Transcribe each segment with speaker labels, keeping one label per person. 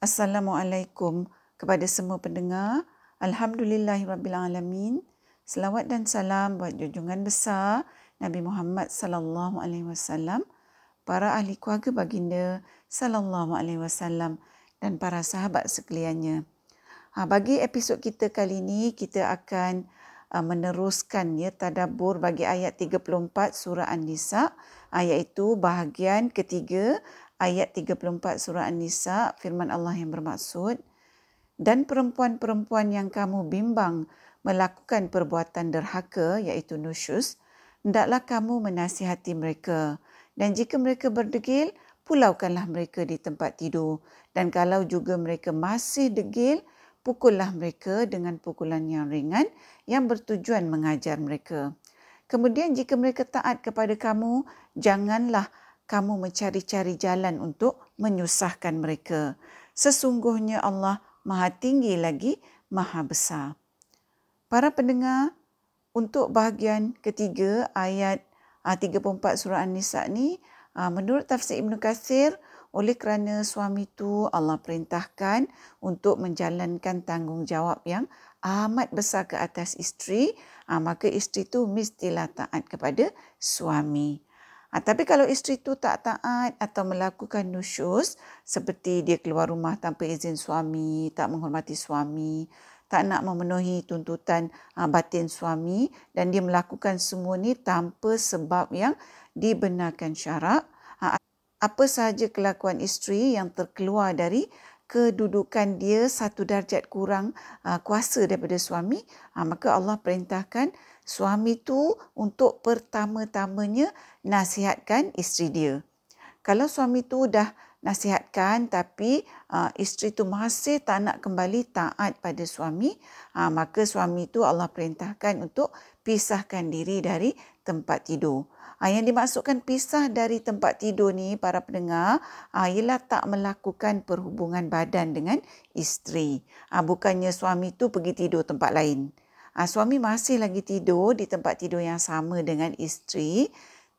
Speaker 1: Assalamualaikum kepada semua pendengar. Alhamdulillahirabbilalamin. Selawat dan salam buat junjungan besar Nabi Muhammad sallallahu alaihi wasallam, para ahli keluarga baginda sallallahu alaihi wasallam dan para sahabat sekaliannya. Ha, bagi episod kita kali ini kita akan uh, meneruskan ya tadabbur bagi ayat 34 surah An-Nisa, iaitu bahagian ketiga ayat 34 surah An-Nisa firman Allah yang bermaksud dan perempuan-perempuan yang kamu bimbang melakukan perbuatan derhaka iaitu nusyus hendaklah kamu menasihati mereka. Dan jika mereka berdegil pulaukanlah mereka di tempat tidur. Dan kalau juga mereka masih degil pukullah mereka dengan pukulan yang ringan yang bertujuan mengajar mereka. Kemudian jika mereka taat kepada kamu janganlah kamu mencari-cari jalan untuk menyusahkan mereka. Sesungguhnya Allah Maha Tinggi lagi Maha Besar. Para pendengar, untuk bahagian ketiga ayat 34 ah, surah An-Nisa ni, ah, menurut tafsir Ibn Kathir, oleh kerana suami itu Allah perintahkan untuk menjalankan tanggungjawab yang amat besar ke atas isteri, ah, maka isteri itu mestilah taat kepada suami. Ha, tapi kalau isteri tu tak taat atau melakukan nusyus seperti dia keluar rumah tanpa izin suami, tak menghormati suami, tak nak memenuhi tuntutan ha, batin suami dan dia melakukan semua ni tanpa sebab yang dibenarkan syarak, ha, apa sahaja kelakuan isteri yang terkeluar dari kedudukan dia satu darjat kurang ha, kuasa daripada suami, ha, maka Allah perintahkan suami tu untuk pertama-tamanya nasihatkan isteri dia. Kalau suami tu dah nasihatkan tapi uh, isteri tu masih tak nak kembali taat pada suami, uh, maka suami tu Allah perintahkan untuk pisahkan diri dari tempat tidur. Uh, yang dimaksudkan pisah dari tempat tidur ni para pendengar uh, ialah tak melakukan perhubungan badan dengan isteri. Uh, bukannya suami tu pergi tidur tempat lain. Ha, suami masih lagi tidur di tempat tidur yang sama dengan isteri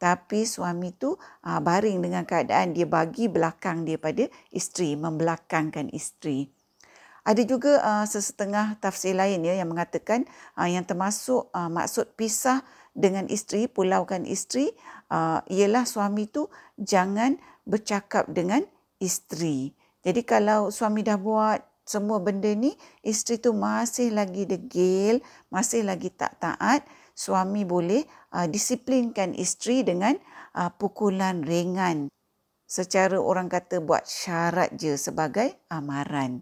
Speaker 1: tapi suami tu ha, baring dengan keadaan dia bagi belakang dia pada isteri, membelakangkan isteri. Ada juga uh, sesetengah tafsir lain ya yang mengatakan uh, yang termasuk uh, maksud pisah dengan isteri, pulaukan isteri uh, ialah suami tu jangan bercakap dengan isteri. Jadi kalau suami dah buat semua benda ni isteri tu masih lagi degil, masih lagi tak taat, suami boleh uh, disiplinkan isteri dengan uh, pukulan ringan. Secara orang kata buat syarat je sebagai amaran.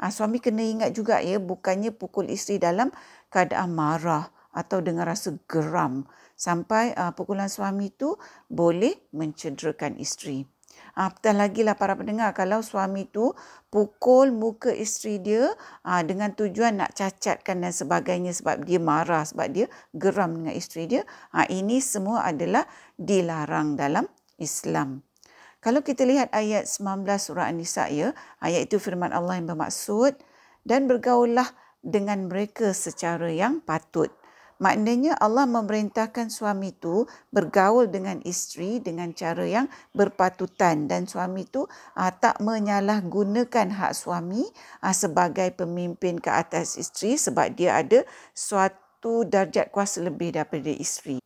Speaker 1: Uh, suami kena ingat juga ya bukannya pukul isteri dalam keadaan marah atau dengan rasa geram sampai uh, pukulan suami tu boleh mencederakan isteri. Apatah lagi lah para pendengar kalau suami tu pukul muka isteri dia ah, dengan tujuan nak cacatkan dan sebagainya sebab dia marah, sebab dia geram dengan isteri dia. Ah, ini semua adalah dilarang dalam Islam. Kalau kita lihat ayat 19 surah An-Nisa ya, ayat itu firman Allah yang bermaksud dan bergaullah dengan mereka secara yang patut. Maknanya Allah memerintahkan suami itu bergaul dengan isteri dengan cara yang berpatutan dan suami itu uh, tak menyalahgunakan hak suami uh, sebagai pemimpin ke atas isteri sebab dia ada suatu darjat kuasa lebih daripada isteri.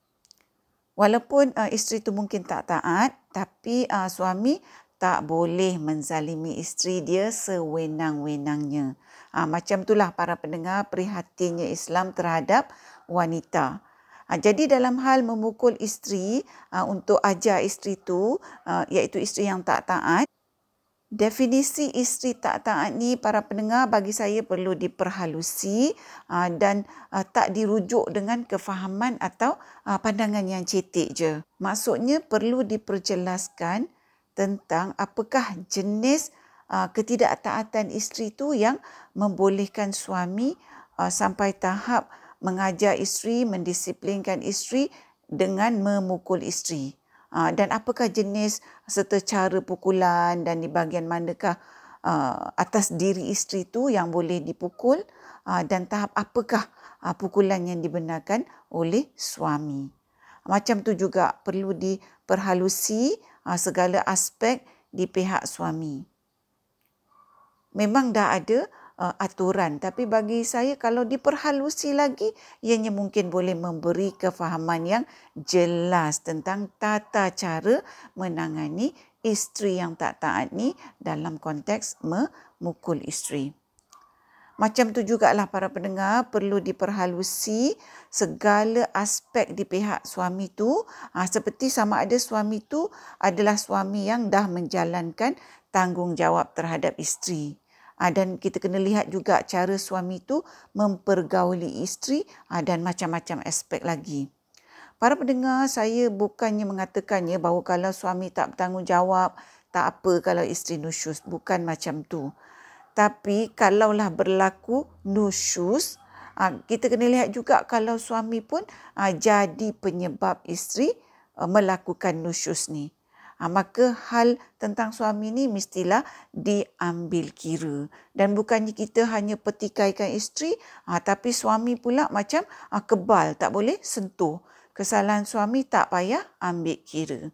Speaker 1: Walaupun uh, isteri itu mungkin tak taat tapi uh, suami tak boleh menzalimi isteri dia sewenang-wenangnya. Ha, macam itulah para pendengar prihatinnya Islam terhadap wanita. Ha, jadi dalam hal memukul isteri ha, untuk ajar isteri itu ha, iaitu isteri yang tak taat, definisi isteri tak taat ni para pendengar bagi saya perlu diperhalusi ha, dan ha, tak dirujuk dengan kefahaman atau ha, pandangan yang cetek je. Maksudnya perlu diperjelaskan tentang apakah jenis uh, ketidaktaatan isteri itu yang membolehkan suami uh, sampai tahap mengajar isteri, mendisiplinkan isteri dengan memukul isteri. Uh, dan apakah jenis serta cara pukulan dan di bahagian manakah uh, atas diri isteri itu yang boleh dipukul uh, dan tahap apakah pukulan yang dibenarkan oleh suami. Macam tu juga perlu diperhalusi segala aspek di pihak suami. memang dah ada uh, aturan tapi bagi saya kalau diperhalusi lagi ianya mungkin boleh memberi kefahaman yang jelas tentang tata cara menangani isteri yang tak taat ni dalam konteks memukul isteri. Macam tu jugalah para pendengar perlu diperhalusi segala aspek di pihak suami tu ha, seperti sama ada suami tu adalah suami yang dah menjalankan tanggungjawab terhadap isteri. Ha, dan kita kena lihat juga cara suami itu mempergauli isteri ha, dan macam-macam aspek lagi. Para pendengar, saya bukannya mengatakannya bahawa kalau suami tak bertanggungjawab, tak apa kalau isteri nusyus. Bukan macam tu. Tapi kalaulah berlaku nusyus, ha, kita kena lihat juga kalau suami pun jadi penyebab isteri melakukan nusyus ni ha, maka hal tentang suami ni mestilah diambil kira. Dan bukannya kita hanya petikaikan isteri ha, tapi suami pula macam ha, kebal tak boleh sentuh. Kesalahan suami tak payah ambil kira.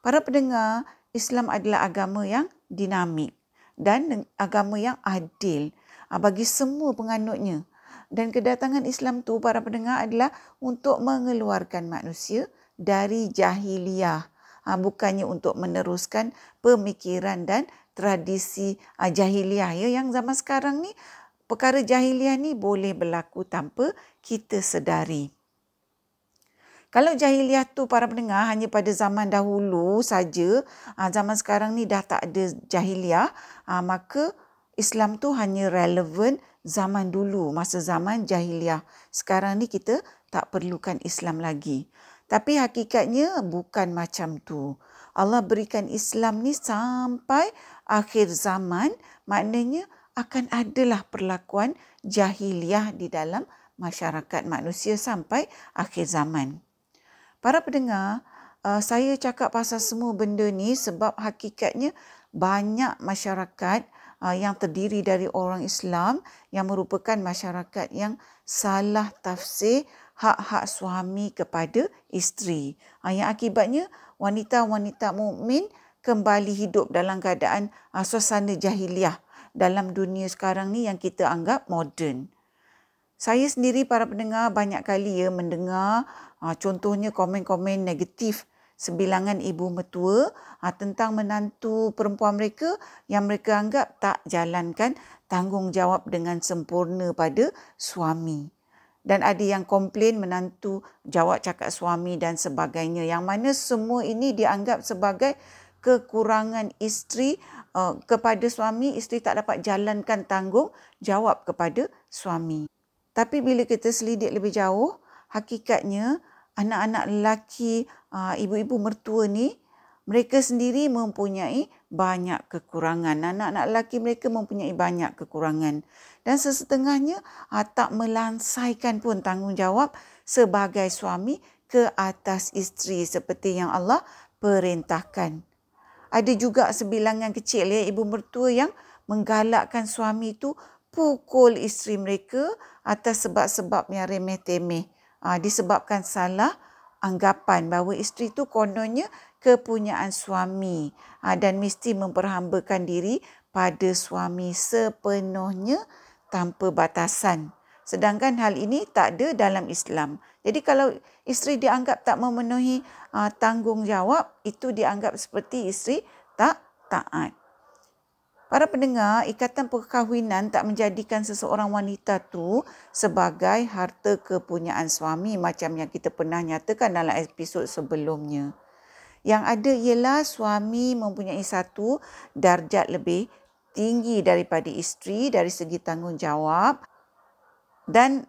Speaker 1: Para pendengar Islam adalah agama yang dinamik dan agama yang adil ha, bagi semua penganutnya. Dan kedatangan Islam tu para pendengar adalah untuk mengeluarkan manusia dari jahiliyah ha, bukannya untuk meneruskan pemikiran dan tradisi ha, jahiliah ya yang zaman sekarang ni perkara jahiliah ni boleh berlaku tanpa kita sedari. Kalau jahiliah tu para pendengar hanya pada zaman dahulu saja, ha, zaman sekarang ni dah tak ada jahiliah, ha, maka Islam tu hanya relevan zaman dulu, masa zaman jahiliah. Sekarang ni kita tak perlukan Islam lagi. Tapi hakikatnya bukan macam tu. Allah berikan Islam ni sampai akhir zaman, maknanya akan adalah perlakuan jahiliah di dalam masyarakat manusia sampai akhir zaman. Para pendengar, uh, saya cakap pasal semua benda ni sebab hakikatnya banyak masyarakat uh, yang terdiri dari orang Islam yang merupakan masyarakat yang salah tafsir hak-hak suami kepada isteri. Ha, yang akibatnya wanita-wanita mukmin kembali hidup dalam keadaan ha, suasana jahiliah dalam dunia sekarang ni yang kita anggap moden. Saya sendiri para pendengar banyak kali ya mendengar ha, contohnya komen-komen negatif sebilangan ibu mertua ha, tentang menantu perempuan mereka yang mereka anggap tak jalankan tanggungjawab dengan sempurna pada suami dan ada yang komplain menantu jawab cakap suami dan sebagainya. Yang mana semua ini dianggap sebagai kekurangan isteri uh, kepada suami isteri tak dapat jalankan tanggung jawab kepada suami. Tapi bila kita selidik lebih jauh hakikatnya anak-anak lelaki uh, ibu-ibu mertua ni mereka sendiri mempunyai banyak kekurangan. Anak-anak lelaki mereka mempunyai banyak kekurangan. Dan sesetengahnya tak melansaikan pun tanggungjawab sebagai suami ke atas isteri seperti yang Allah perintahkan. Ada juga sebilangan kecil ya ibu mertua yang menggalakkan suami itu pukul isteri mereka atas sebab-sebab yang remeh-temeh. Ha, disebabkan salah anggapan bahawa isteri itu kononnya kepunyaan suami ha, dan mesti memperhambakan diri pada suami sepenuhnya tanpa batasan. Sedangkan hal ini tak ada dalam Islam. Jadi kalau isteri dianggap tak memenuhi uh, tanggungjawab, itu dianggap seperti isteri tak taat. Para pendengar, ikatan perkahwinan tak menjadikan seseorang wanita tu sebagai harta kepunyaan suami macam yang kita pernah nyatakan dalam episod sebelumnya. Yang ada ialah suami mempunyai satu darjat lebih tinggi daripada isteri dari segi tanggungjawab dan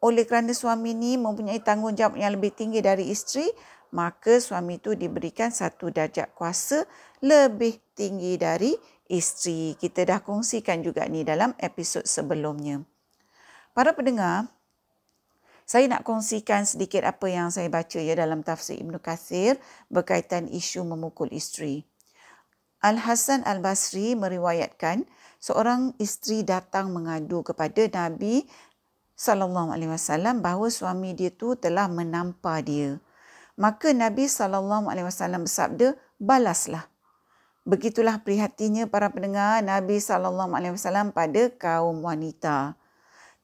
Speaker 1: oleh kerana suami ini mempunyai tanggungjawab yang lebih tinggi dari isteri maka suami itu diberikan satu darjat kuasa lebih tinggi dari isteri. Kita dah kongsikan juga ni dalam episod sebelumnya. Para pendengar, saya nak kongsikan sedikit apa yang saya baca ya dalam tafsir Ibn Kathir berkaitan isu memukul isteri. Al-Hasan Al-Basri meriwayatkan seorang isteri datang mengadu kepada Nabi sallallahu alaihi wasallam bahawa suami dia tu telah menampar dia. Maka Nabi sallallahu alaihi wasallam bersabda, "Balaslah." Begitulah prihatinnya para pendengar Nabi SAW pada kaum wanita.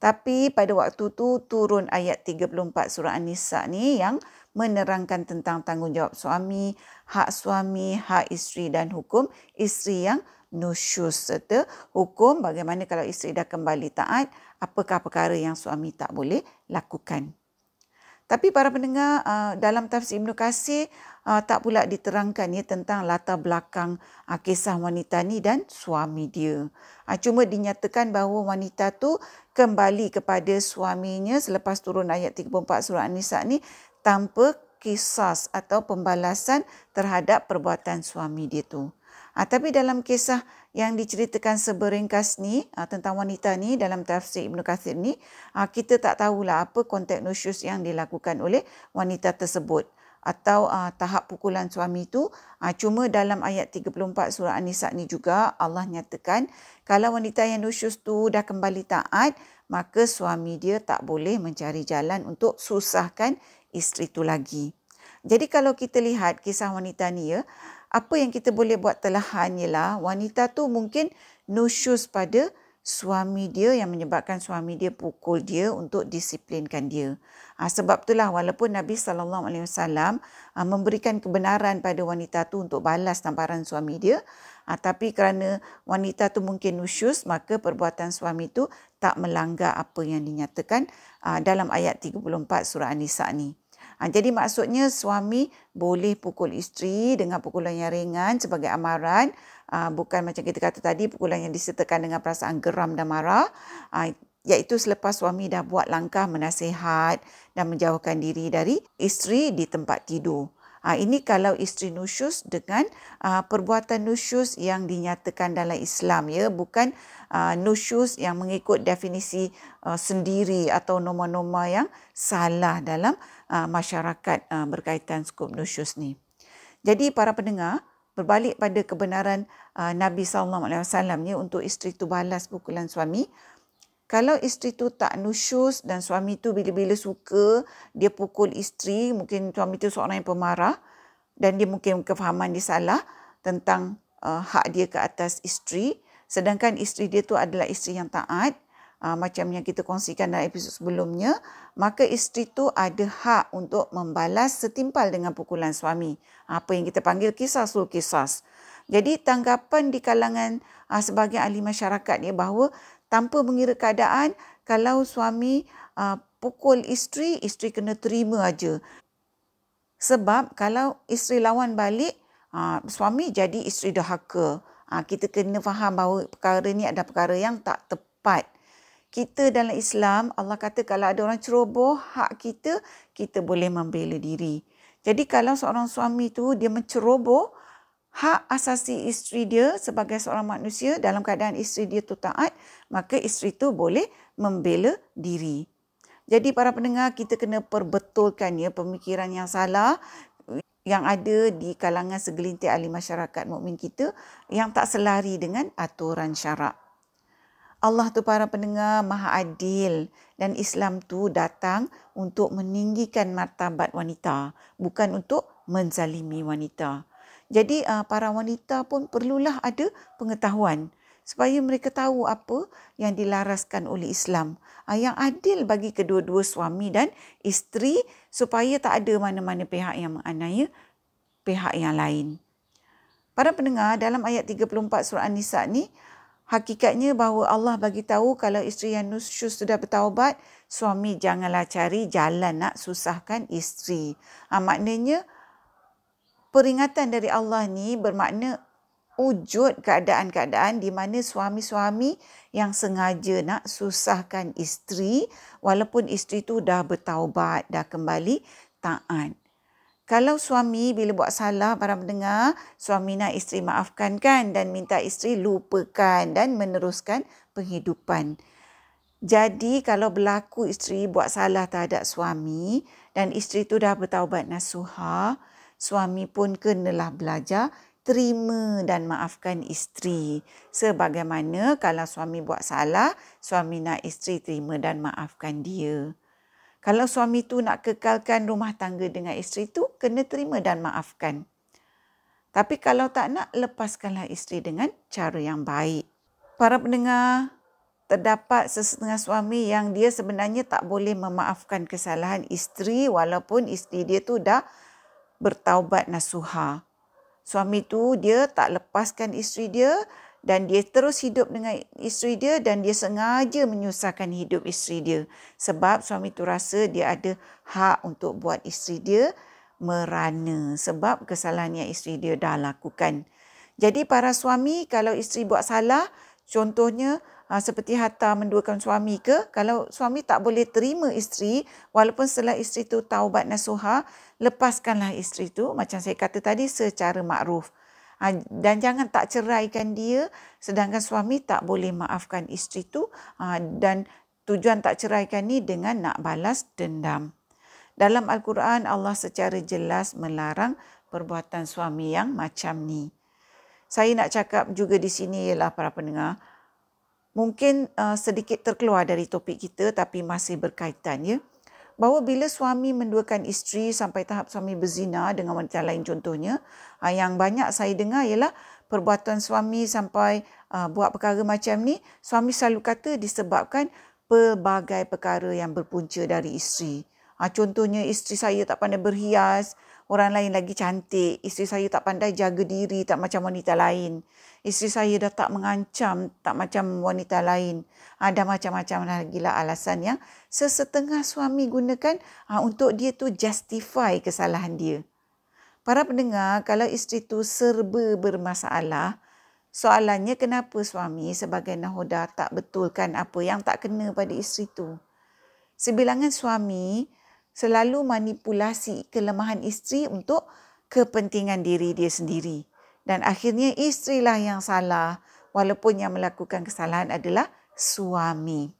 Speaker 1: Tapi pada waktu tu turun ayat 34 surah An-Nisa ni yang menerangkan tentang tanggungjawab suami, hak suami, hak isteri dan hukum isteri yang nusyus serta hukum bagaimana kalau isteri dah kembali taat, apakah perkara yang suami tak boleh lakukan. Tapi para pendengar uh, dalam tafsir Ibn Qasir uh, tak pula diterangkan ya tentang latar belakang uh, kisah wanita ni dan suami dia. Cuma dinyatakan bahawa wanita tu kembali kepada suaminya selepas turun ayat 34 surah An-Nisa ni tanpa kisah atau pembalasan terhadap perbuatan suami dia tu. Ha, tapi dalam kisah yang diceritakan seberingkas ni ha, tentang wanita ni dalam tafsir Ibn Kathir ni, ha, kita tak tahulah apa konteks nusyus yang dilakukan oleh wanita tersebut atau uh, tahap pukulan suami itu uh, cuma dalam ayat 34 surah An-Nisa ni juga Allah nyatakan kalau wanita yang nusyus tu dah kembali taat maka suami dia tak boleh mencari jalan untuk susahkan isteri tu lagi. Jadi kalau kita lihat kisah wanita ni ya apa yang kita boleh buat telahan ialah wanita tu mungkin nusyus pada suami dia yang menyebabkan suami dia pukul dia untuk disiplinkan dia. Ha, sebab itulah walaupun Nabi sallallahu alaihi wasallam ha, memberikan kebenaran pada wanita tu untuk balas tamparan suami dia, ha, tapi kerana wanita tu mungkin nusyus maka perbuatan suami tu tak melanggar apa yang dinyatakan ha, dalam ayat 34 surah An-Nisa ni. Ha, jadi maksudnya suami boleh pukul isteri dengan pukulan yang ringan sebagai amaran. Ha, bukan macam kita kata tadi pukulan yang disertakan dengan perasaan geram dan marah. Ha, iaitu selepas suami dah buat langkah menasihat dan menjauhkan diri dari isteri di tempat tidur. Ha, ini kalau isteri nusyus dengan uh, perbuatan nusyus yang dinyatakan dalam Islam ya bukan uh, nusyus yang mengikut definisi uh, sendiri atau norma-norma yang salah dalam uh, masyarakat uh, berkaitan skop nusyus ni. Jadi para pendengar berbalik pada kebenaran uh, Nabi sallallahu alaihi wasallam ni untuk isteri tu balas pukulan suami kalau isteri tu tak nusyus dan suami tu bila-bila suka dia pukul isteri, mungkin suami tu seorang yang pemarah dan dia mungkin kefahaman dia salah tentang uh, hak dia ke atas isteri, sedangkan isteri dia tu adalah isteri yang taat, uh, macam yang kita kongsikan dalam episod sebelumnya, maka isteri tu ada hak untuk membalas setimpal dengan pukulan suami. Apa yang kita panggil kisah sul kisah. Jadi tanggapan di kalangan uh, sebagian ahli masyarakat ni bahawa tanpa mengira keadaan kalau suami uh, pukul isteri isteri kena terima aja. Sebab kalau isteri lawan balik uh, suami jadi isteri dahaka uh, kita kena faham bahawa perkara ni ada perkara yang tak tepat. Kita dalam Islam Allah kata kalau ada orang ceroboh hak kita kita boleh membela diri. Jadi kalau seorang suami tu dia menceroboh hak asasi isteri dia sebagai seorang manusia dalam keadaan isteri dia tu taat, maka isteri tu boleh membela diri. Jadi para pendengar kita kena perbetulkan ya pemikiran yang salah yang ada di kalangan segelintir ahli masyarakat mukmin kita yang tak selari dengan aturan syarak. Allah tu para pendengar maha adil dan Islam tu datang untuk meninggikan martabat wanita bukan untuk menzalimi wanita. Jadi uh, para wanita pun perlulah ada pengetahuan supaya mereka tahu apa yang dilaraskan oleh Islam uh, yang adil bagi kedua-dua suami dan isteri supaya tak ada mana-mana pihak yang menganiaya pihak yang lain. Para pendengar dalam ayat 34 surah An-Nisa ni hakikatnya bahawa Allah bagi tahu kalau isteri yang nusyus sudah bertaubat suami janganlah cari jalan nak susahkan isteri. Ha, maknanya peringatan dari Allah ni bermakna wujud keadaan-keadaan di mana suami-suami yang sengaja nak susahkan isteri walaupun isteri tu dah bertaubat, dah kembali taat. Kalau suami bila buat salah para mendengar, suami nak isteri maafkan kan dan minta isteri lupakan dan meneruskan penghidupan. Jadi kalau berlaku isteri buat salah terhadap suami dan isteri tu dah bertaubat nasuha, suami pun kenalah belajar terima dan maafkan isteri. Sebagaimana kalau suami buat salah, suami nak isteri terima dan maafkan dia. Kalau suami tu nak kekalkan rumah tangga dengan isteri tu, kena terima dan maafkan. Tapi kalau tak nak, lepaskanlah isteri dengan cara yang baik. Para pendengar, terdapat sesetengah suami yang dia sebenarnya tak boleh memaafkan kesalahan isteri walaupun isteri dia tu dah bertaubat nasuha. Suami tu dia tak lepaskan isteri dia dan dia terus hidup dengan isteri dia dan dia sengaja menyusahkan hidup isteri dia sebab suami tu rasa dia ada hak untuk buat isteri dia merana sebab kesalahan yang isteri dia dah lakukan. Jadi para suami kalau isteri buat salah, contohnya ha, seperti harta menduakan suami ke, kalau suami tak boleh terima isteri walaupun setelah isteri tu taubat nasuha, lepaskanlah isteri tu macam saya kata tadi secara makruf. Ha, dan jangan tak ceraikan dia sedangkan suami tak boleh maafkan isteri tu ha, dan tujuan tak ceraikan ni dengan nak balas dendam. Dalam Al-Quran Allah secara jelas melarang perbuatan suami yang macam ni. Saya nak cakap juga di sini ialah para pendengar, mungkin uh, sedikit terkeluar dari topik kita tapi masih berkaitan ya. Bahawa bila suami menduakan isteri sampai tahap suami berzina dengan wanita lain contohnya, uh, yang banyak saya dengar ialah perbuatan suami sampai uh, buat perkara macam ni, suami selalu kata disebabkan pelbagai perkara yang berpunca dari isteri. Ha, contohnya isteri saya tak pandai berhias, orang lain lagi cantik. Isteri saya tak pandai jaga diri, tak macam wanita lain. Isteri saya dah tak mengancam, tak macam wanita lain. Ada ha, macam-macam lagi lah alasan yang sesetengah suami gunakan ha, untuk dia tu justify kesalahan dia. Para pendengar, kalau isteri tu serba bermasalah, soalannya kenapa suami sebagai nahoda tak betulkan apa yang tak kena pada isteri tu? Sebilangan suami selalu manipulasi kelemahan isteri untuk kepentingan diri dia sendiri. Dan akhirnya isterilah yang salah walaupun yang melakukan kesalahan adalah suami.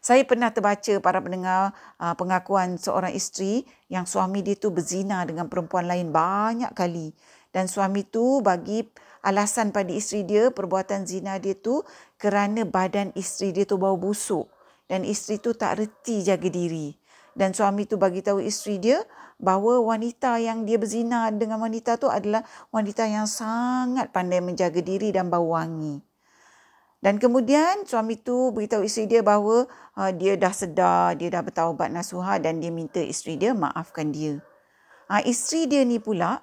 Speaker 1: Saya pernah terbaca para pendengar uh, pengakuan seorang isteri yang suami dia tu berzina dengan perempuan lain banyak kali. Dan suami tu bagi alasan pada isteri dia perbuatan zina dia tu kerana badan isteri dia tu bau busuk. Dan isteri tu tak reti jaga diri dan suami tu bagi tahu isteri dia bahawa wanita yang dia berzina dengan wanita tu adalah wanita yang sangat pandai menjaga diri dan bau wangi. Dan kemudian suami tu beritahu isteri dia bahawa uh, dia dah sedar, dia dah bertaubat nasuha dan dia minta isteri dia maafkan dia. Uh, isteri dia ni pula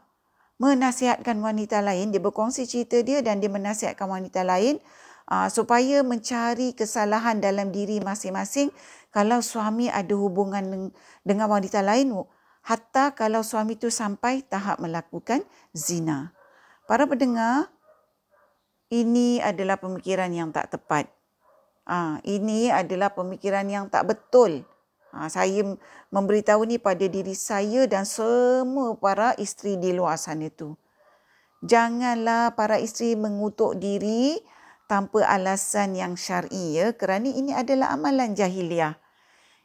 Speaker 1: menasihatkan wanita lain, dia berkongsi cerita dia dan dia menasihatkan wanita lain uh, supaya mencari kesalahan dalam diri masing-masing kalau suami ada hubungan dengan wanita lain hatta kalau suami itu sampai tahap melakukan zina. Para pendengar, ini adalah pemikiran yang tak tepat. Ah, ini adalah pemikiran yang tak betul. Ha, saya memberitahu ni pada diri saya dan semua para isteri di luar sana itu. Janganlah para isteri mengutuk diri tanpa alasan yang syar'i ya kerana ini adalah amalan jahiliah.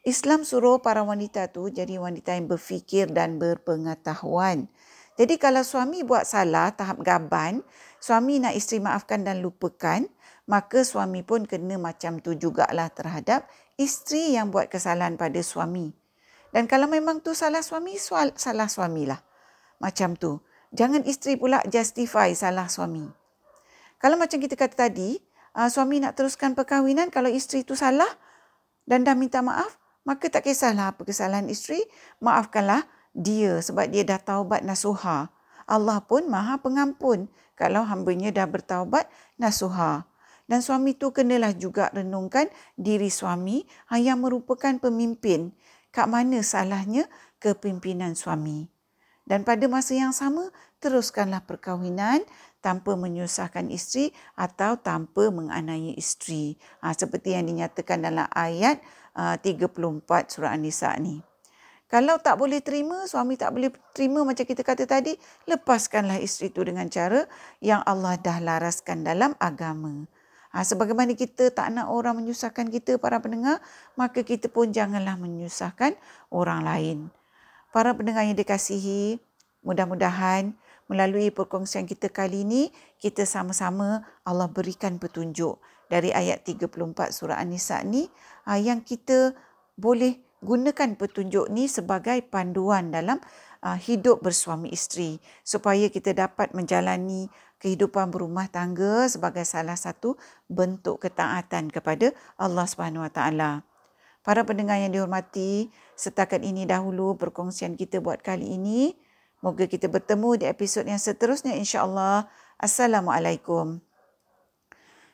Speaker 1: Islam suruh para wanita tu jadi wanita yang berfikir dan berpengetahuan. Jadi kalau suami buat salah tahap gaban, suami nak isteri maafkan dan lupakan, maka suami pun kena macam tu jugalah terhadap isteri yang buat kesalahan pada suami. Dan kalau memang tu salah suami, soal, salah suamilah. Macam tu. Jangan isteri pula justify salah suami. Kalau macam kita kata tadi, uh, suami nak teruskan perkahwinan, kalau isteri itu salah dan dah minta maaf, maka tak kisahlah apa kesalahan isteri, maafkanlah dia sebab dia dah taubat nasuha. Allah pun maha pengampun kalau hambanya dah bertaubat nasuha. Dan suami itu kenalah juga renungkan diri suami yang merupakan pemimpin. Kat mana salahnya kepimpinan suami. Dan pada masa yang sama, teruskanlah perkahwinan tanpa menyusahkan isteri atau tanpa menganiaya isteri. Ha, seperti yang dinyatakan dalam ayat 34 surah An-Nisa ni. Kalau tak boleh terima, suami tak boleh terima macam kita kata tadi, lepaskanlah isteri itu dengan cara yang Allah dah laraskan dalam agama. Ha, sebagaimana kita tak nak orang menyusahkan kita para pendengar, maka kita pun janganlah menyusahkan orang lain. Para pendengar yang dikasihi, mudah-mudahan melalui perkongsian kita kali ini, kita sama-sama Allah berikan petunjuk dari ayat 34 surah An-Nisa ni ah, yang kita boleh gunakan petunjuk ni sebagai panduan dalam uh, hidup bersuami isteri supaya kita dapat menjalani kehidupan berumah tangga sebagai salah satu bentuk ketaatan kepada Allah Subhanahu Wa Taala. Para pendengar yang dihormati, setakat ini dahulu perkongsian kita buat kali ini. Moga kita bertemu di episod yang seterusnya insya-Allah. Assalamualaikum.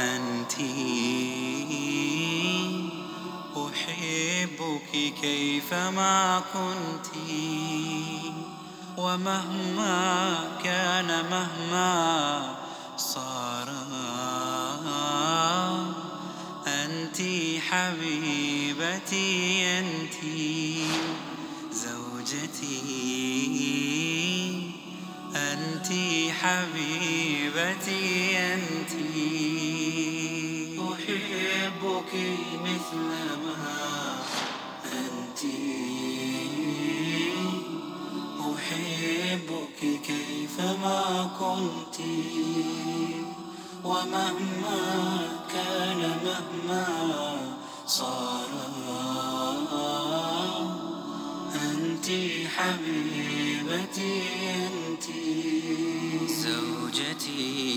Speaker 2: أنت أحبك كيفما كنت. ومهما كان مهما صار. أنت حبيبتي أنت زوجتي. أنت حبيبتي أنت أحبك مثل ما أنت أحبك كيفما كنت ومهما كان مهما صار. أنت حبيبتي أنت زوجتي.